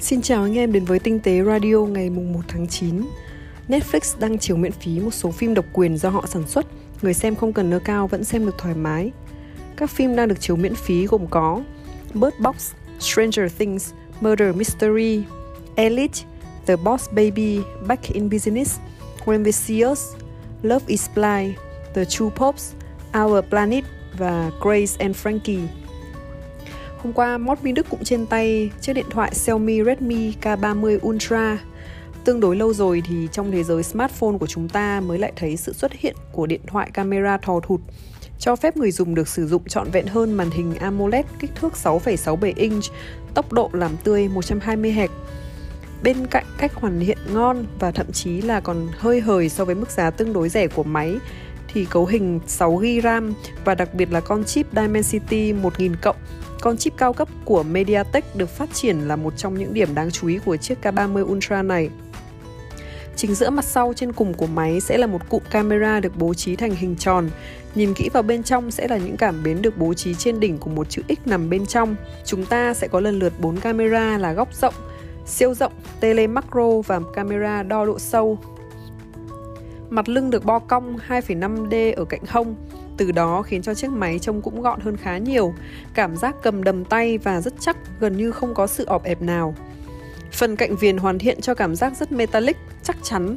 Xin chào anh em đến với Tinh tế Radio ngày mùng 1 tháng 9. Netflix đang chiếu miễn phí một số phim độc quyền do họ sản xuất, người xem không cần nơ cao vẫn xem được thoải mái. Các phim đang được chiếu miễn phí gồm có Bird Box, Stranger Things, Murder Mystery, Elite, The Boss Baby, Back in Business, When They See Us, Love is Blind, The True Pops, Our Planet và Grace and Frankie. Hôm qua, Mót Minh Đức cũng trên tay chiếc điện thoại Xiaomi Redmi K30 Ultra. Tương đối lâu rồi thì trong thế giới smartphone của chúng ta mới lại thấy sự xuất hiện của điện thoại camera thò thụt cho phép người dùng được sử dụng trọn vẹn hơn màn hình AMOLED kích thước 6,67 inch, tốc độ làm tươi 120 Hz. Bên cạnh cách hoàn thiện ngon và thậm chí là còn hơi hời so với mức giá tương đối rẻ của máy thì cấu hình 6GB RAM và đặc biệt là con chip Dimensity 1000 cộng con chip cao cấp của MediaTek được phát triển là một trong những điểm đáng chú ý của chiếc K30 Ultra này. Chính giữa mặt sau trên cùng của máy sẽ là một cụm camera được bố trí thành hình tròn. Nhìn kỹ vào bên trong sẽ là những cảm biến được bố trí trên đỉnh của một chữ X nằm bên trong. Chúng ta sẽ có lần lượt 4 camera là góc rộng, siêu rộng, tele macro và camera đo độ sâu. Mặt lưng được bo cong 2,5D ở cạnh hông, từ đó khiến cho chiếc máy trông cũng gọn hơn khá nhiều. Cảm giác cầm đầm tay và rất chắc, gần như không có sự ọp ẹp nào. Phần cạnh viền hoàn thiện cho cảm giác rất metallic, chắc chắn.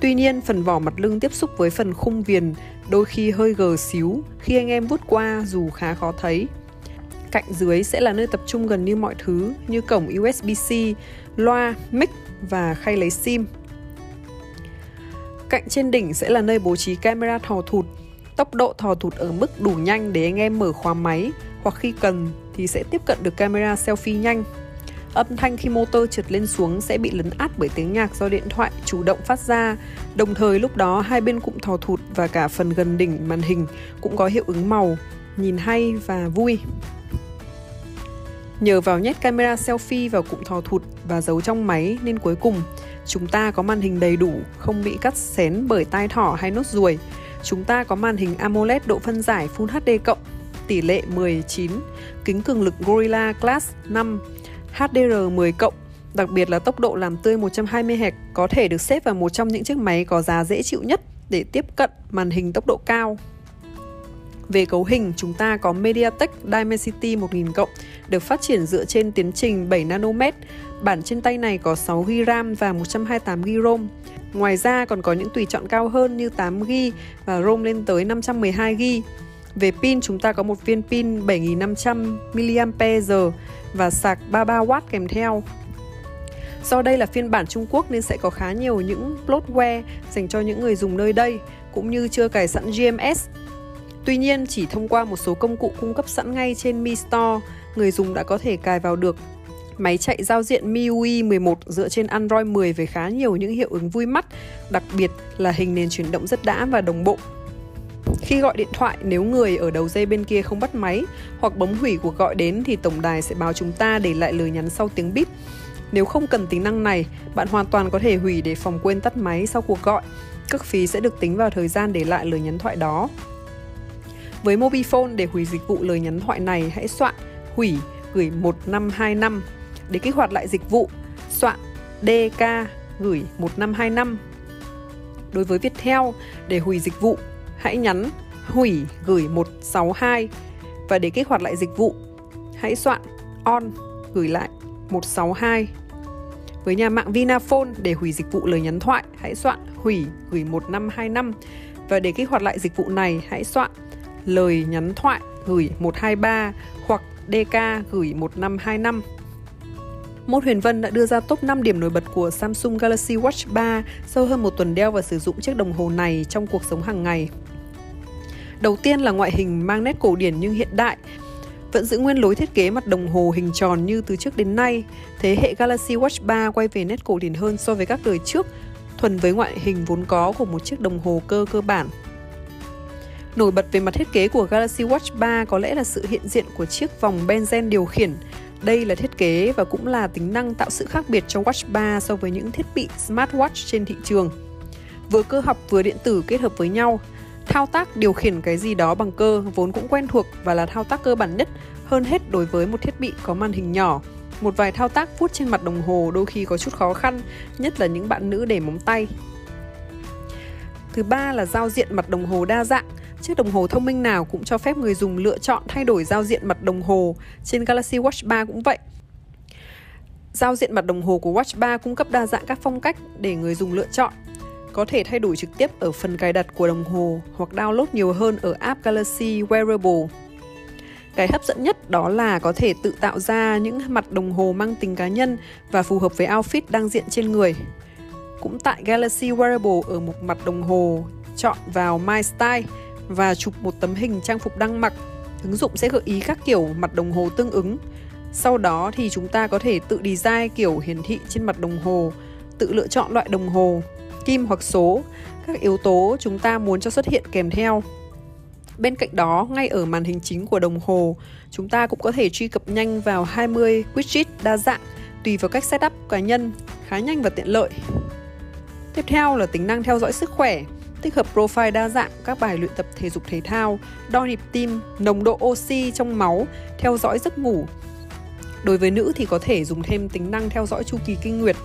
Tuy nhiên, phần vỏ mặt lưng tiếp xúc với phần khung viền đôi khi hơi gờ xíu khi anh em vuốt qua dù khá khó thấy. Cạnh dưới sẽ là nơi tập trung gần như mọi thứ như cổng USB-C, loa, mic và khay lấy sim. Cạnh trên đỉnh sẽ là nơi bố trí camera thò thụt Tốc độ thò thụt ở mức đủ nhanh để anh em mở khóa máy hoặc khi cần thì sẽ tiếp cận được camera selfie nhanh. Âm thanh khi motor trượt lên xuống sẽ bị lấn át bởi tiếng nhạc do điện thoại chủ động phát ra. Đồng thời lúc đó hai bên cụm thò thụt và cả phần gần đỉnh màn hình cũng có hiệu ứng màu, nhìn hay và vui. Nhờ vào nhét camera selfie vào cụm thò thụt và giấu trong máy nên cuối cùng chúng ta có màn hình đầy đủ, không bị cắt xén bởi tai thỏ hay nốt ruồi Chúng ta có màn hình AMOLED độ phân giải Full HD+, tỷ lệ 19, kính cường lực Gorilla Glass 5, HDR 10+, đặc biệt là tốc độ làm tươi 120 Hz có thể được xếp vào một trong những chiếc máy có giá dễ chịu nhất để tiếp cận màn hình tốc độ cao. Về cấu hình, chúng ta có MediaTek Dimensity 1000 cộng được phát triển dựa trên tiến trình 7 nanomet. Bản trên tay này có 6GB RAM và 128GB ROM. Ngoài ra còn có những tùy chọn cao hơn như 8GB và ROM lên tới 512GB. Về pin chúng ta có một viên pin 7500 mAh và sạc 33W kèm theo. Do đây là phiên bản Trung Quốc nên sẽ có khá nhiều những bloatware dành cho những người dùng nơi đây cũng như chưa cài sẵn GMS. Tuy nhiên, chỉ thông qua một số công cụ cung cấp sẵn ngay trên Mi Store, người dùng đã có thể cài vào được Máy chạy giao diện MIUI 11 dựa trên Android 10 với khá nhiều những hiệu ứng vui mắt, đặc biệt là hình nền chuyển động rất đã và đồng bộ. Khi gọi điện thoại, nếu người ở đầu dây bên kia không bắt máy hoặc bấm hủy cuộc gọi đến thì tổng đài sẽ báo chúng ta để lại lời nhắn sau tiếng bíp. Nếu không cần tính năng này, bạn hoàn toàn có thể hủy để phòng quên tắt máy sau cuộc gọi. Cước phí sẽ được tính vào thời gian để lại lời nhắn thoại đó. Với Mobifone để hủy dịch vụ lời nhắn thoại này, hãy soạn hủy gửi 1525 để kích hoạt lại dịch vụ soạn DK gửi 1525. Đối với Viettel, để hủy dịch vụ, hãy nhắn hủy gửi 162 và để kích hoạt lại dịch vụ, hãy soạn on gửi lại 162. Với nhà mạng Vinaphone để hủy dịch vụ lời nhắn thoại, hãy soạn hủy gửi 1525 và để kích hoạt lại dịch vụ này, hãy soạn lời nhắn thoại gửi 123 hoặc DK gửi 1525. Mốt Huyền Vân đã đưa ra top 5 điểm nổi bật của Samsung Galaxy Watch 3 sau hơn một tuần đeo và sử dụng chiếc đồng hồ này trong cuộc sống hàng ngày. Đầu tiên là ngoại hình mang nét cổ điển nhưng hiện đại, vẫn giữ nguyên lối thiết kế mặt đồng hồ hình tròn như từ trước đến nay. Thế hệ Galaxy Watch 3 quay về nét cổ điển hơn so với các đời trước, thuần với ngoại hình vốn có của một chiếc đồng hồ cơ cơ bản. Nổi bật về mặt thiết kế của Galaxy Watch 3 có lẽ là sự hiện diện của chiếc vòng benzen điều khiển, đây là thiết kế và cũng là tính năng tạo sự khác biệt cho Watch 3 so với những thiết bị smartwatch trên thị trường. Vừa cơ học vừa điện tử kết hợp với nhau, thao tác điều khiển cái gì đó bằng cơ vốn cũng quen thuộc và là thao tác cơ bản nhất hơn hết đối với một thiết bị có màn hình nhỏ. Một vài thao tác vuốt trên mặt đồng hồ đôi khi có chút khó khăn, nhất là những bạn nữ để móng tay. Thứ ba là giao diện mặt đồng hồ đa dạng. Chiếc đồng hồ thông minh nào cũng cho phép người dùng lựa chọn thay đổi giao diện mặt đồng hồ. Trên Galaxy Watch 3 cũng vậy. Giao diện mặt đồng hồ của Watch 3 cung cấp đa dạng các phong cách để người dùng lựa chọn. Có thể thay đổi trực tiếp ở phần cài đặt của đồng hồ hoặc download nhiều hơn ở app Galaxy Wearable. Cái hấp dẫn nhất đó là có thể tự tạo ra những mặt đồng hồ mang tính cá nhân và phù hợp với outfit đang diện trên người. Cũng tại Galaxy Wearable ở một mặt đồng hồ, chọn vào My Style và chụp một tấm hình trang phục đang mặc. Ứng dụng sẽ gợi ý các kiểu mặt đồng hồ tương ứng. Sau đó thì chúng ta có thể tự design kiểu hiển thị trên mặt đồng hồ, tự lựa chọn loại đồng hồ, kim hoặc số, các yếu tố chúng ta muốn cho xuất hiện kèm theo. Bên cạnh đó, ngay ở màn hình chính của đồng hồ, chúng ta cũng có thể truy cập nhanh vào 20 widget đa dạng tùy vào cách setup cá nhân, khá nhanh và tiện lợi. Tiếp theo là tính năng theo dõi sức khỏe, tích hợp profile đa dạng các bài luyện tập thể dục thể thao, đo nhịp tim, nồng độ oxy trong máu, theo dõi giấc ngủ. Đối với nữ thì có thể dùng thêm tính năng theo dõi chu kỳ kinh nguyệt.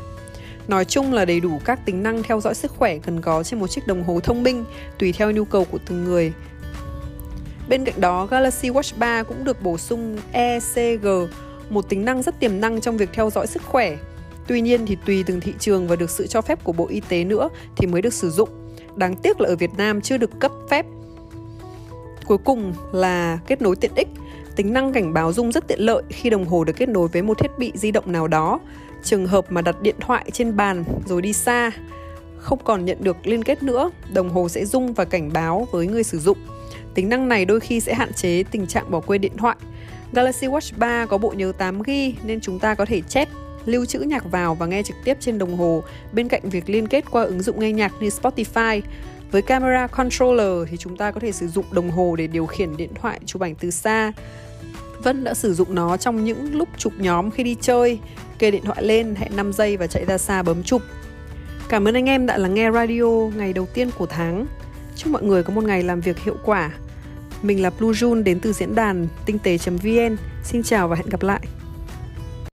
Nói chung là đầy đủ các tính năng theo dõi sức khỏe cần có trên một chiếc đồng hồ thông minh tùy theo nhu cầu của từng người. Bên cạnh đó, Galaxy Watch 3 cũng được bổ sung ECG, một tính năng rất tiềm năng trong việc theo dõi sức khỏe. Tuy nhiên thì tùy từng thị trường và được sự cho phép của Bộ Y tế nữa thì mới được sử dụng. Đáng tiếc là ở Việt Nam chưa được cấp phép. Cuối cùng là kết nối tiện ích. Tính năng cảnh báo rung rất tiện lợi khi đồng hồ được kết nối với một thiết bị di động nào đó. Trường hợp mà đặt điện thoại trên bàn rồi đi xa, không còn nhận được liên kết nữa, đồng hồ sẽ rung và cảnh báo với người sử dụng. Tính năng này đôi khi sẽ hạn chế tình trạng bỏ quên điện thoại. Galaxy Watch 3 có bộ nhớ 8GB nên chúng ta có thể chép, lưu trữ nhạc vào và nghe trực tiếp trên đồng hồ bên cạnh việc liên kết qua ứng dụng nghe nhạc như Spotify. Với camera controller thì chúng ta có thể sử dụng đồng hồ để điều khiển điện thoại chụp ảnh từ xa. Vân đã sử dụng nó trong những lúc chụp nhóm khi đi chơi, kê điện thoại lên, hẹn 5 giây và chạy ra xa bấm chụp. Cảm ơn anh em đã lắng nghe radio ngày đầu tiên của tháng. Chúc mọi người có một ngày làm việc hiệu quả. Mình là Blue Jun đến từ diễn đàn tinh tế.vn. Xin chào và hẹn gặp lại.